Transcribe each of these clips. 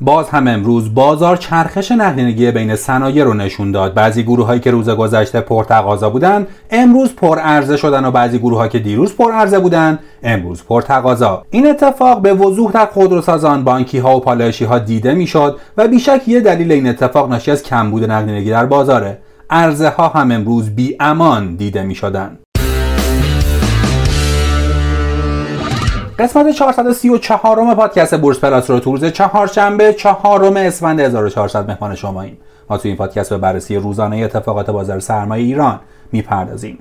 باز هم امروز بازار چرخش نقدینگی بین صنایع رو نشون داد. بعضی گروه هایی که روز گذشته پرتقاضا بودن امروز پر عرضه شدن و بعضی گروه که دیروز پر عرضه بودن امروز پرتقاضا. این اتفاق به وضوح در خودروسازان بانکی ها و پالایشی ها دیده می‌شد و بیشک یه دلیل این اتفاق ناشی از کمبود نقدینگی در بازاره. عرضه ها هم امروز بی امان دیده می شدن. قسمت 434 پادکست بورس پلاس رو تو روز چهارشنبه چهارم اسفند 1400 مهمان شما این ما تو این پادکست به بررسی روزانه اتفاقات بازار سرمایه ایران می‌پردازیم.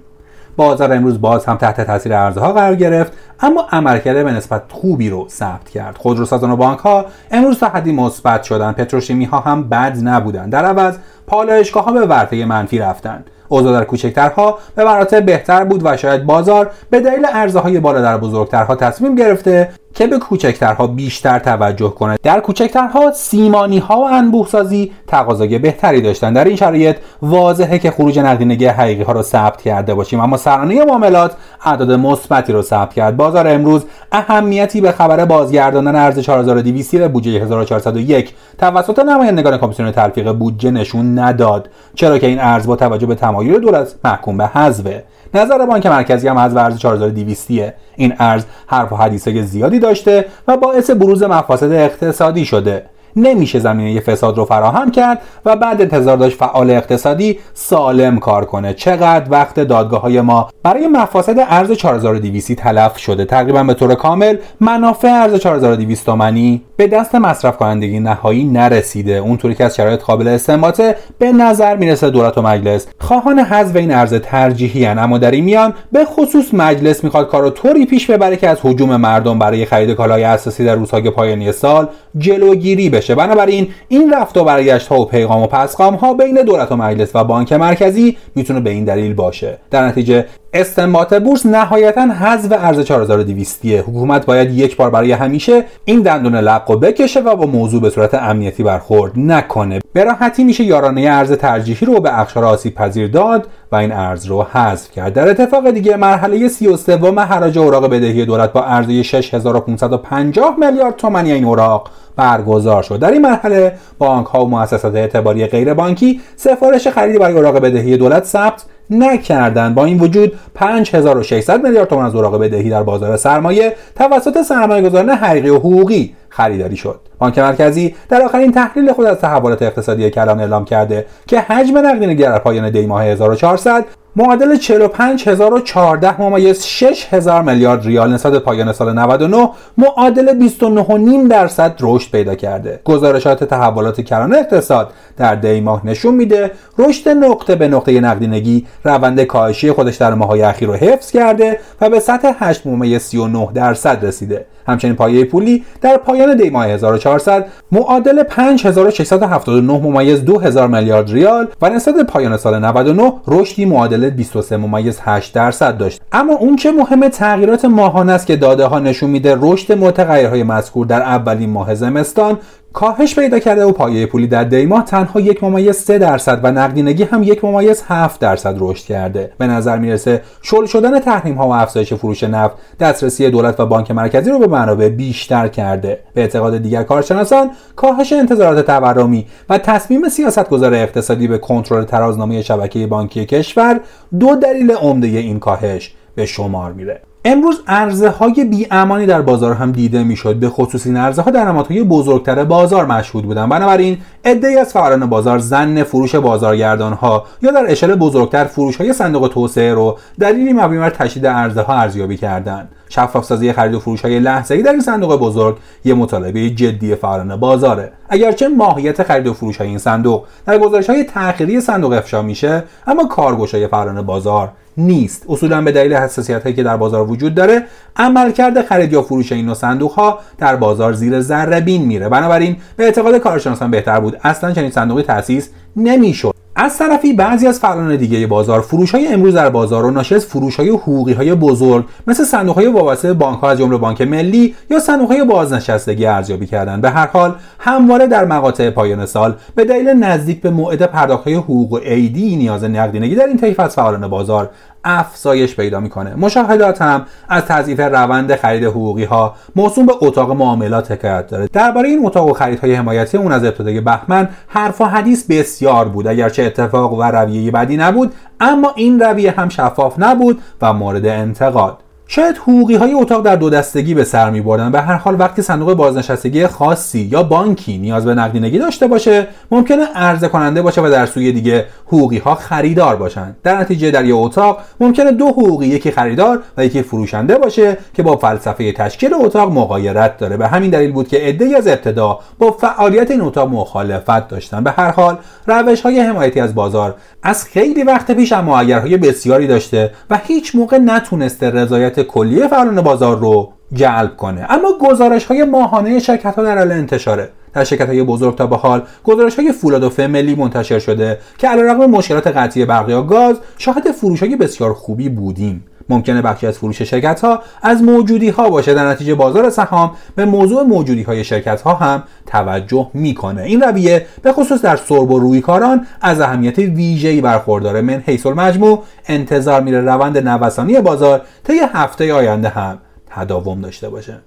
بازار امروز باز هم تحت تاثیر ارزها ها قرار گرفت اما عملکرد به نسبت خوبی رو ثبت کرد. خودروسازان و بانک ها امروز تا حدی مثبت شدن. پتروشیمی ها هم بد نبودن. در عوض پالایشگاه ها به ورطه منفی رفتند. اوضاع در کوچکترها به مراتب بهتر بود و شاید بازار به دلیل ارزهای بالا در بزرگترها تصمیم گرفته که به کوچکترها بیشتر توجه کنه در کوچکترها سیمانی ها و انبوه سازی تقاضای بهتری داشتن در این شرایط واضحه که خروج نقدینگی حقیقی ها رو ثبت کرده باشیم. اما سرانه معاملات اعداد مثبتی رو ثبت کرد. بازار امروز اهمیتی به خبر بازگرداندن ارز 4200 به بودجه 1401 توسط نمایندگان کمیسیون تلفیق بودجه نشون نداد. چرا که این ارز با توجه به تمایل دولت محکوم به حذفه. نظر بانک مرکزی هم از ارز 4200 این ارز حرف و حدیثه زیادی داشته و باعث بروز مفاسد اقتصادی شده. نمیشه زمینه فساد رو فراهم کرد و بعد انتظار داشت فعال اقتصادی سالم کار کنه. چقدر وقت دادگاه های ما برای مفاسد ارز 4200 تلف شده. تقریبا به طور کامل منافع ارز 4200 تومانی به دست مصرف کنندگی نهایی نرسیده. اونطوری که از شرایط قابل استنباطه به نظر می‌رسه دولت و مجلس خواهان حذف این ارز ترجیحی هن. اما در این میان به خصوص مجلس می‌خواد کارو طوری پیش ببره که از حجوم مردم برای خرید کالای اساسی در روزهای پایانی سال جلوگیری بشه. بشه بنابراین این رفت و برگشت ها و پیغام و پسخام ها بین دولت و مجلس و بانک مرکزی می‌تونه به این دلیل باشه. در نتیجه استنباط بورس نهایتا حذف ارز 4200 حکومت باید یک بار برای همیشه این دندون لق و بکشه و با موضوع به صورت امنیتی برخورد نکنه. به راحتی میشه یارانه ارز ترجیحی رو به اقشار آسیب پذیر داد و این ارز رو حذف کرد. در اتفاق دیگه مرحله 33 حراج اوراق بدهی دولت با ارزی 6550 میلیارد تومانی این اوراق برگزار شد. در این مرحله بانک ها و مؤسسات اعتباری غیر بانکی سفارش خریدی برای اوراق بدهی دولت ثبت نکردند با این وجود 5600 میلیارد تومان از اوراق بدهی در بازار سرمایه توسط سرمایه‌گذاران حقیقی و حقوقی خریداری شد. بانک مرکزی در آخرین تحلیل خود از تحولات اقتصادی کلان اعلام کرده که حجم نقدینگی در پایان دی ماه 1400 معادل 45014 ممیز 6000 میلیارد ریال نسبت پایان سال 99 معادل 29.5 درصد رشد پیدا کرده. گزارشات تحولات کلان اقتصاد در دی ماه نشون میده رشد نقطه به نقطه نقدینگی روند کاهشی خودش در ماه‌های اخیر رو حفظ کرده و به سطح 8 ممیز 39 درصد رسیده. همچنین پایه پولی در پایان دی ماه 1400 معادل 5679 ممیز 2000 میلیارد ریال و نسبت پایان سال 99 رشدی معادل 23 ممیز 8 درصد داشت. اما اون که مهم تغییرات ماهانه است که داده ها نشون میده رشد متغیرهای مذکور در اولین ماه زمستان کاهش پیدا کرده و پایه پولی در دیما تنها یک ممیز 3 درصد و نقدینگی هم یک ممیز 7 درصد رشد کرده. به نظر می‌رسه شل شدن تحریم ها و افزایش فروش نفت دسترسی دولت و بانک مرکزی رو به منابع بیشتر کرده. به اعتقاد دیگر کارشناسان کاهش انتظارات تورمی و تصمیم سیاستگزار اقتصادی به کنترل ترازنامه شبکه بانکی کشور دو دلیل عمده این کاهش به شمار میره. امروز ارزه های بی امانی در بازار هم دیده می‌شد به خصوص این ارزه ها در نمادهای بزرگتر بازار مشهود بودند بنابراین عدهای از فعالان بازار زن فروش بازارگردان ها یا در اشل بزرگتر فروش های صندوق توسعه رو دلیلی مبنی بر تشدید ارزه ها ارزیابی کردند. شفاف سازی خرید و فروش های لحظه‌ای در این صندوق بزرگ یه مطالبه جدی فعالان بازاره. اگرچه ماهیت خرید و فروش های این صندوق در گزارش های تأخیری صندوق افشا میشه اما کارگشای فعالان بازار نیست. اصولا به دلیل حساسیت هایی که در بازار وجود داره عملکرد خرید یا فروش این نوع صندوق ها در بازار زیر ذره بین میره. بنابراین به اعتقاد کارشناسان بهتر بود. اصلا چنین صندوقی تأسیس نمی‌شد. از طرفی بعضی از فعالان دیگه بازار فروش های امروز در بازار رو ناشی از فروش های حقوقی های بزرگ مثل صندوق های وابسته بانک ها از جمله بانک ملی یا صندوق های بازنشستگی ارزیابی کردند به هر حال همواره در مقاطع پایان سال به دلیل نزدیک به موعد پرداخت های حقوق و عیدی نیاز نقدینگی در این طیف از فعالان بازار افزایش پیدا می‌کنه. مشاهدات هم از تضعیف روند خرید حقوقی ها موسوم به اتاق معاملات حکایت داره. درباره این اتاق و خریدهای حمایتی اون از ابتدای بهمن حرف و حدیث بسیار بود. اگرچه اتفاق و رویه بدی نبود اما این رویه هم شفاف نبود و مورد انتقاد. شاید حقوقی های اتاق در دو دستگی به سر می بردن به هر حال وقتی صندوق بازنشستگی خاصی یا بانکی نیاز به نقدینگی داشته باشه ممکنه عرضه کننده باشه و در سوی دیگه حقوقی ها خریدار باشن. در نتیجه در یک اتاق ممکنه دو حقوقی یکی خریدار و یکی فروشنده باشه که با فلسفه تشکیل اتاق مغایرت داره. به همین دلیل بود که عده‌ای از ابتدا با فعالیت این اتاق مخالفت داشتن. به هر حال روش های حمایتی از بازار از خیلی وقت پیش اما بسیاری داشته و هیچ موقع نتونسته رضایت کلی فعالان بازار رو جلب کنه. اما گزارش های ماهانه شرکت ها در حال انتشاره. در شرکت های بزرگ تا به حال گزارش های فولاد و فملی منتشر شده که علیرغم مشکلات قطعی برق یا گاز شاهد فروش های بسیار خوبی بودیم. ممکنه بخشی از فروش شرکت ها از موجودی ها باشه. در نتیجه بازار سهام به موضوع موجودی های شرکت ها هم توجه می‌کنه. این رویه به خصوص در سرب و رویکاران از اهمیت ویژه‌ای برخورداره. من حیث المجموع انتظار میره روند نوسانی بازار طی هفته آینده هم تداوم داشته باشه.